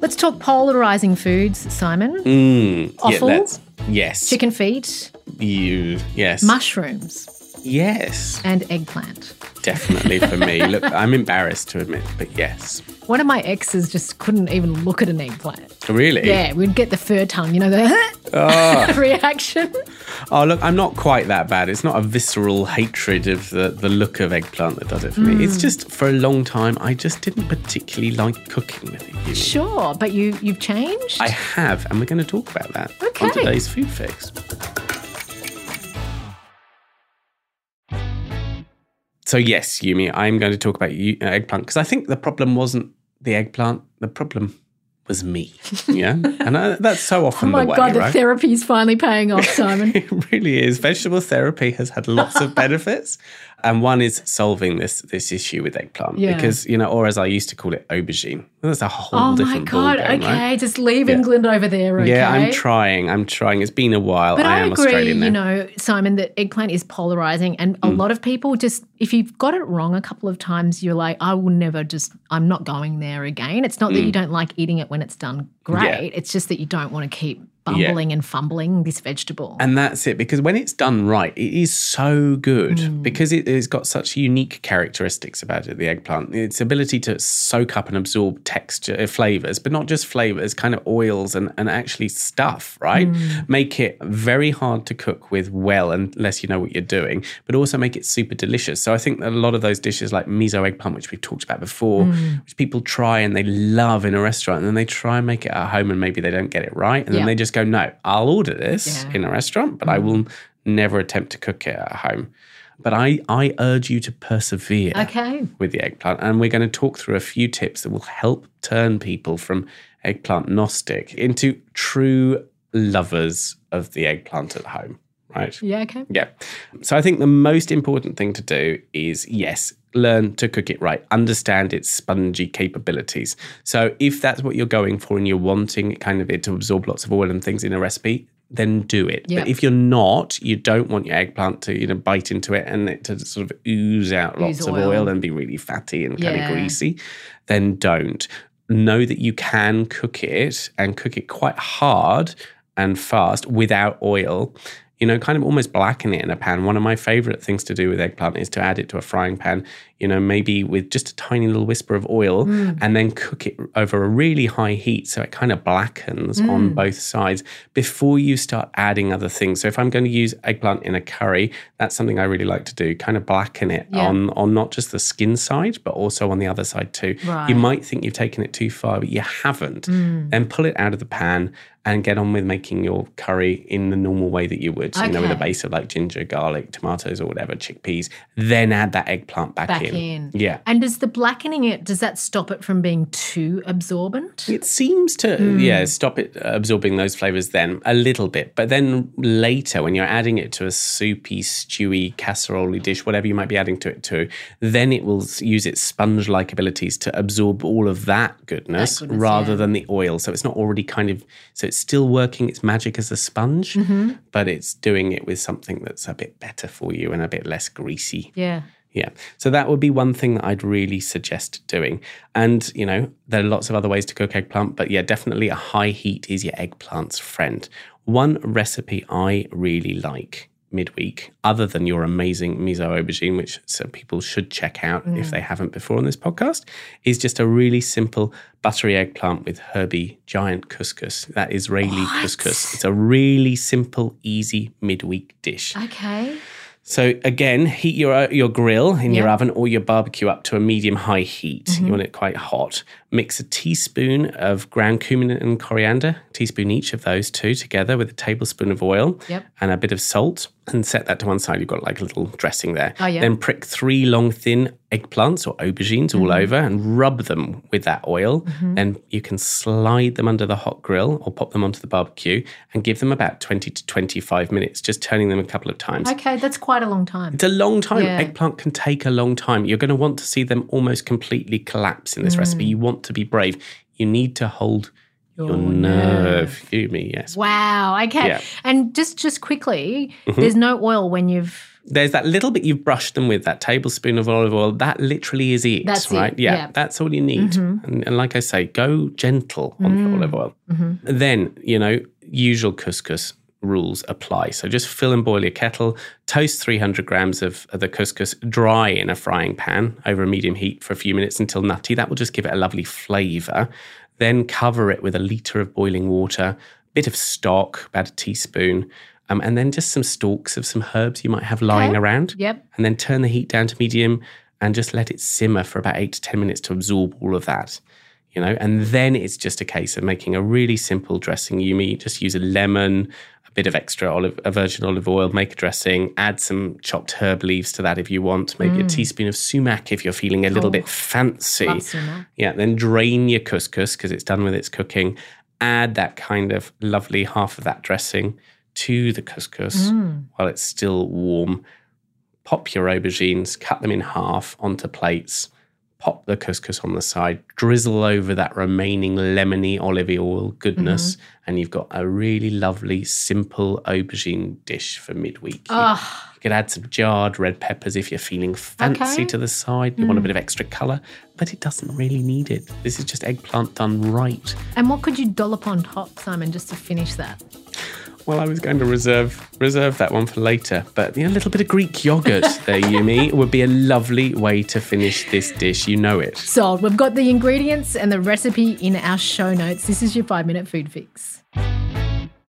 Let's talk polarizing foods, Simon. Mm, Offal? that's- yes. Chicken feet, You. Yes. mushrooms, yes. and eggplant. Definitely for me. Look, I'm embarrassed to admit, but yes. One of my exes just couldn't even look at an eggplant. Really? Yeah, we'd get the fur tongue, you know, the reaction. Oh, look, I'm not quite that bad. It's not a visceral hatred of the, the look of eggplant that does it for me. Mm. It's just for a long time, I just didn't particularly like cooking with it. Sure, but you you've changed. I have, and we're going to talk about that on Okay. today's food fix. So yes, Yumi, I'm going to talk about you, uh, eggplant because I think the problem wasn't the eggplant. The problem was me. Yeah, and I, that's so oh often my the way, right? Oh my god, the therapy is finally paying off, Simon. It really is. Vegetable therapy has had lots of benefits, and one is solving this this issue with eggplant Yeah. because you know, or as I used to call it, aubergine. That's a whole different problem. oh my god, ballgame, okay, right? just leave England over there, okay? Yeah, I'm trying. I'm trying. It's been a while. But I I, am agree, Australian you now. know, Simon, that eggplant is polarizing. And a lot of people just, if you've got it wrong a couple of times, you're like, I will never just, I'm not going there again. It's not that you don't like eating it when it's done great. It's just that you don't want to keep bumbling and fumbling this vegetable. And that's it, because when it's done right, it is so good Mm. because it has got such unique characteristics about it, the eggplant. Its ability to soak up and absorb texture, uh, flavors, but not just flavors, kind of oils and, and actually stuff, right? Mm. Make it very hard to cook with well, unless you know what you're doing, but also make it super delicious. So I think that a lot of those dishes like miso eggplant, which we've talked about before, Mm. which people try and they love in a restaurant, and then they try and make it at home and maybe they don't get it right. And Yeah. then they just go, no, I'll order this Yeah. in a restaurant, but I will never attempt to cook it at home. But I, I urge you to persevere okay. with the eggplant. And we're going to talk through a few tips that will help turn people from eggplant gnostic into true lovers of the eggplant at home, right? Yeah, okay. Yeah. So I think the most important thing to do is yes, learn to cook it right, understand its spongy capabilities. So if that's what you're going for and you're wanting kind of it to absorb lots of oil and things in a recipe, then do it. Yeah. But if you're not, you don't want your eggplant to, you know, bite into it and it to sort of ooze out lots Ooze of oil. oil and be really fatty and kind of greasy, then don't. Know that you can cook it and cook it quite hard and fast without oil. You know, kind of almost blacken it in a pan. One of my favorite things to do with eggplant is to add it to a frying pan, you know, maybe with just a tiny little whisper of oil mm. and then cook it over a really high heat so it kind of blackens on mm. both sides before you start adding other things. So if I'm going to use eggplant in a curry, that's something I really like to do, kind of blacken it Yeah. on on not just the skin side, but also on the other side too. Right. You might think you've taken it too far, but you haven't. Mm. Then pull it out of the pan and get on with making your curry in the normal way that you would. So, you know, with a base of like ginger, garlic, tomatoes, or whatever, chickpeas. Then add that eggplant back, Back in. in. Yeah. And does the blackening it, does that stop it from being too absorbent? It seems to, Hmm. yeah, stop it absorbing those flavors then a little bit. But then later, when you're adding it to a soupy, stewy, casserole dish, whatever you might be adding to it to, then it will use its sponge like abilities to absorb all of that goodness, goodness, rather yeah. than the oil. So it's not already kind of, so it's still working its magic as a sponge, Mm-hmm. but it's doing it with something that's a bit better for you and a bit less greasy. Yeah. Yeah. So that would be one thing that I'd really suggest doing. And, you know, there are lots of other ways to cook eggplant, but yeah, definitely a high heat is your eggplant's friend. One recipe I really like midweek, other than your amazing miso aubergine, which some people should check out if mm. they haven't before on this podcast, is just a really simple buttery eggplant with herby giant couscous. That Israeli couscous. It's a really simple, easy midweek dish. Okay. So again, heat your uh, your grill in your oven or your barbecue up to a medium high heat. You mm-hmm. want it quite hot. Mix a teaspoon of ground cumin and coriander, teaspoon each of those two together with a tablespoon of oil Yep. and a bit of salt, and set that to one side. You've got like a little dressing there. Oh, yeah. Then prick three long thin eggplants or aubergines all Mm-hmm. over and rub them with that oil. Then you can slide them under the hot grill or pop them onto the barbecue and give them about 20 to 25 minutes, just turning them a couple of times. Okay, that's quite a long time. It's a long time. Yeah. Eggplant can take a long time. You're going to want to see them almost completely collapse in this recipe. Mm. You want to be brave. You need to hold your, Your nerve. You me, yes. Wow. Okay. Yeah. And just just quickly, mm-hmm. there's no oil when you've there's that little bit you've brushed them with, that tablespoon of olive oil. That literally is it, That's it, right? Yeah, yeah. that's all you need. Mm-hmm. And, and like I say, go gentle on the mm-hmm. olive oil. Then, you know, usual couscous rules apply. So just fill and boil your kettle, toast 300 grams of, of the couscous dry in a frying pan over a medium heat for a few minutes until nutty. That will just give it a lovely flavor. Then cover it with a liter of boiling water, a bit of stock, about a teaspoon, um, and then just some stalks of some herbs you might have lying Okay. around. Yep. And then turn the heat down to medium and just let it simmer for about eight to 10 minutes to absorb all of that. You know, and then it's just a case of making a really simple dressing. You may just use a lemon, bit of extra olive, a virgin olive oil, make a dressing, add some chopped herb leaves to that if you want, maybe a mm. teaspoon of sumac if you're feeling a little Oh, bit fancy. Yeah, then drain your couscous because it's done with its cooking. Add that kind of lovely half of that dressing to the couscous mm. while it's still warm. Pop your aubergines, cut them in half onto plates. Pop the couscous on the side, drizzle over that remaining lemony olive oil goodness, mm-hmm. and you've got a really lovely, simple aubergine dish for midweek. You- Oh, you could add some jarred red peppers if you're feeling fancy Okay. to the side. You want a mm. bit of extra colour, but it doesn't really need it. This is just eggplant done right. and what could you dollop on top, Simon, just to finish that? Well, I was going to reserve reserve that one for later, but you know, a little bit of Greek yogurt there, Yumi, would be a lovely way to finish this dish. You know it. Sold. We've got the ingredients and the recipe in our show notes. This is your five minute food fix.